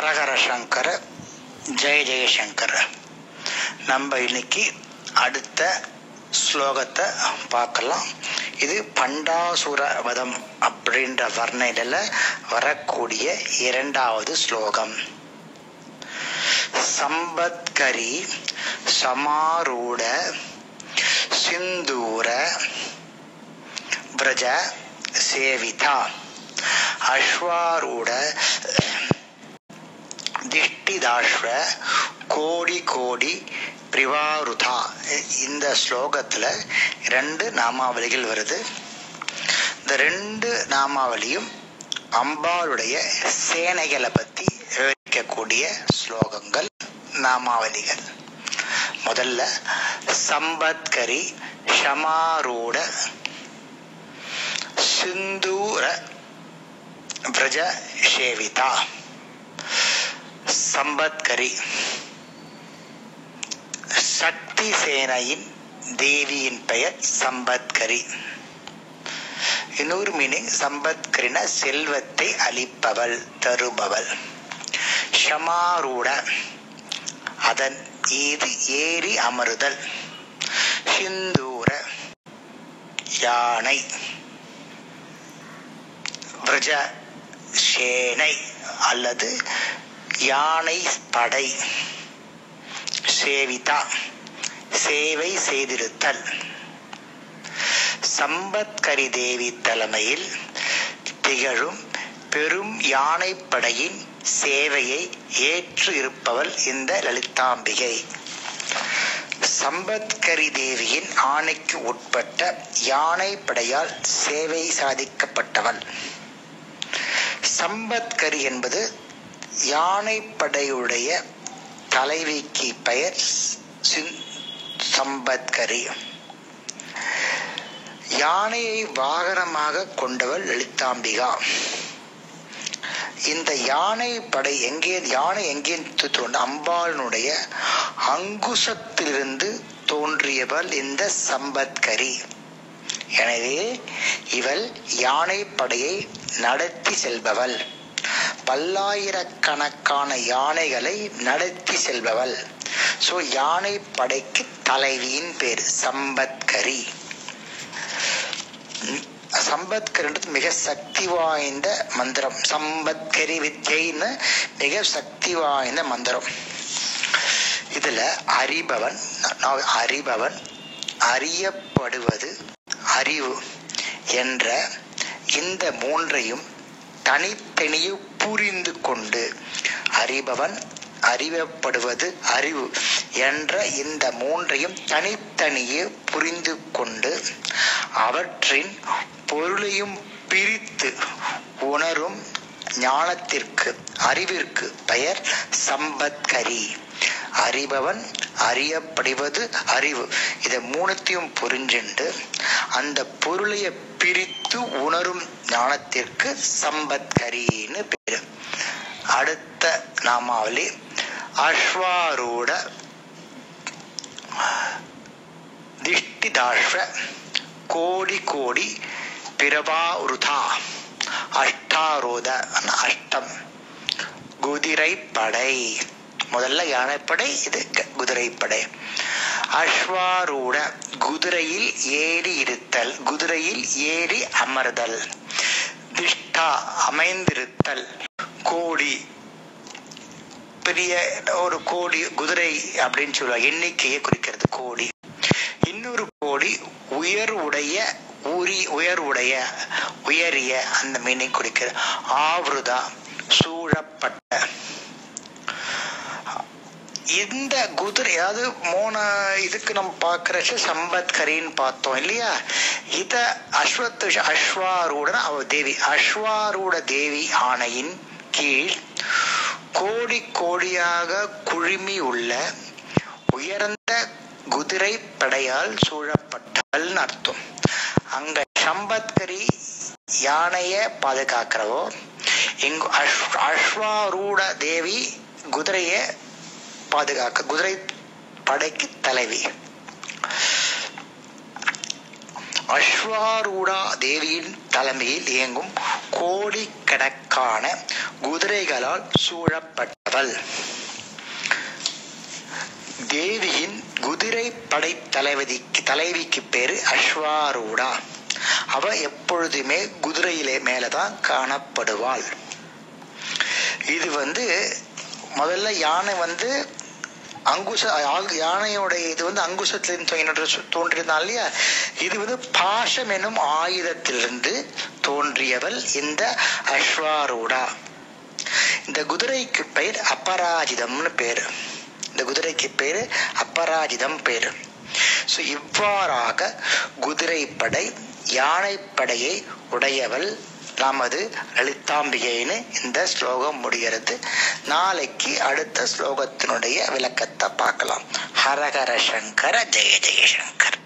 ஹரஹர சங்கர ஜெய ஜெயசங்கர நம்ம இன்னைக்கு அடுத்த ஸ்லோகத்தை பார்க்கலாம். இது பண்டாசுர வதம் அப்படின்ற வர்ணையில வரக்கூடிய இரண்டாவது ஸ்லோகம். சம்பத்கரி சமாரூட சிந்தூர பிரஜ சேவிதா. அஸ்வாரூட திஷ்டிதாஸ்வ கோடி கோடி பிரிவாருதா. இந்த ஸ்லோகத்தில் ரெண்டு நாமாவளிகள் வருது. இந்த ரெண்டு நாமாவளியும் அம்பாளுடைய சேனைகளை பற்றி விவரிக்கக்கூடிய ஸ்லோகங்கள் நாமாவளிகள் முதல்ல சம்பத்கரி ஷமாரூட சிந்தூர பிரஜ சேவிதா. சம்பத்கரி. சக்தி சேனையின் தேவியின் பெயர் சம்பத்கரி. இன்னொரு மீனிங் சம்பத்கரின செல்வத்தை அளிப்பவள் தருபவள். ஷமாரூட அதன் மீது ஏறி அமருதல். சிந்தூர யானை. விரஜ சேனை அல்லது யானை படை சேவிதா சேவை செய்திருத்தல். சம்பத்கரி தேவி தலைமையில் திகழும் பெரும் யானைப்படையின் சேவையை ஏற்று இருப்பவள் இந்த லலிதாம்பிகை. சம்பத்கரி தேவியின் ஆணைக்கு உட்பட்ட யானை படையால் சேவை சாதிக்கப்பட்டவள். சம்பத்கரி என்பது யானைப்படையுடைய தலைவிக்கு பெயர் சம்பத்கரி. யானையை வாகனமாக கொண்டவள் லலிதாம்பிகா. இந்த யானை படை எங்கே யானை எங்கே தோன்ற அம்பாளனுடைய அங்குசத்திலிருந்து தோன்றியவள் இந்த சம்பத்கரி. எனவே இவள் யானை படையை நடத்தி செல்பவள். பல்லாயிரக்கணக்கான யானைகளை நடத்தி செல்பவள். சோ யானை படைக்கு தலைவியின் பேர் சம்பத்கரி. சம்பத்கரின்றது மிக சக்தி வாய்ந்த மந்திரம். சம்பத்கரி வித்யைன்னு மிக சக்தி வாய்ந்த மந்திரம். இதுல அறிபவன் அறிபவன் அறியப்படுவது அறிவு என்ற இந்த மூன்றையும் தனித்தனியே புரிந்து கொண்டு அறிபவன் அறிவப்படுவது அறிவு என்ற இந்த மூன்றையும் தனித்தனியே புரிந்து கொண்டு அவற்றின் பொருளையும் பிரித்து உணரும் ஞானத்திற்கு அறிவிற்கு பெயர் சம்பத்கரி. அறிபவன் அறியப்படுவது அறிவு. இதை மூணுத்தையும் புரிஞ்சுண்டு அந்த பொருளைய பிரித்து உணரும் ஞானத்திற்கு சம்பத்கரின்னு பேரு. அடுத்த நாமாவளி அஸ்வாரூட திஷ்டிதாஷ்வ கோடி கோடி பிரபாருதா அஷ்டாரோத அஷ்டம் குதிரை படை முதல்ல யானைப்படை இது குதிரைப்படை. அஸ்வாரூட குதிரையில் ஏறி இருத்தல் குதிரையில் ஏறி அமர்தல். திஷ்டா அமைந்திருத்தல். கோடி பெரிய ஒரு கோடி குதிரை அப்படின்னு சொல்லுவாங்க. எண்ணிக்கையை குறிக்கிறது கோடி. இன்னொரு கோடி உயர்வுடைய உரி உயர்வுடைய உயரிய அந்த மீனை குறிக்கிறது. ஆவருதா சூழப்பட்ட. இந்த குதிரை அதாவது மூணு இதுக்கு நம்ம பார்க்கிற சம்பத்கரின்னு பார்த்தோம் இல்லையா? இத அஸ்வத் அஸ்வாரூட அவ தேவி அஸ்வாரூட தேவி ஆணையின் கீழ் கோடி கோடியாக குழுமி உள்ள உயர்ந்த குதிரை படையால் சூழப்பட்டால்னு அர்த்தம். அங்க சம்பத்கரி யானைய பாதுகாக்கிறவோ இங்கு அஸ்வாரூட தேவி குதிரைய பாதுகாக்க குதிரை படைக்கு தலைவி. அஸ்வாரூடா தேவியின் தலைமையில் இயங்கும் கோடிக்கணக்கான குதிரைகளால் சூழப்பட்டவள். தேவியின் குதிரை படை தலைவதிக்கு தலைவிக்கு பேரு அஸ்வாரூடா அவ எப்பொழுதுமே குதிரையிலே மேலதான் காணப்படுவாள். இது வந்து முதல்ல யானை வந்து அங்குச யானையுடைய இது வந்து அங்குசத்திலிருந்து தோன்றியிருந்தான் இல்லையா? இது வந்து பாஷம் எனும் ஆயுதத்திலிருந்து தோன்றியவள் இந்த அஸ்வாரூடா இந்த குதிரைக்கு பெயர் அபராஜிதம்னு பேரு. இந்த குதிரைக்கு பேரு அபராஜிதம் பேரு. ஸோ இவ்வாறாக குதிரைப்படை யானைப்படையை உடையவள் நமது லலிதாம்பிகைன்னு இந்த ஸ்லோகம் முடிகிறது. நாளைக்கு அடுத்த ஸ்லோகத்தினுடைய விளக்கத்தை பார்க்கலாம். ஹரஹர சங்கர ஜெய ஜெய சங்கர்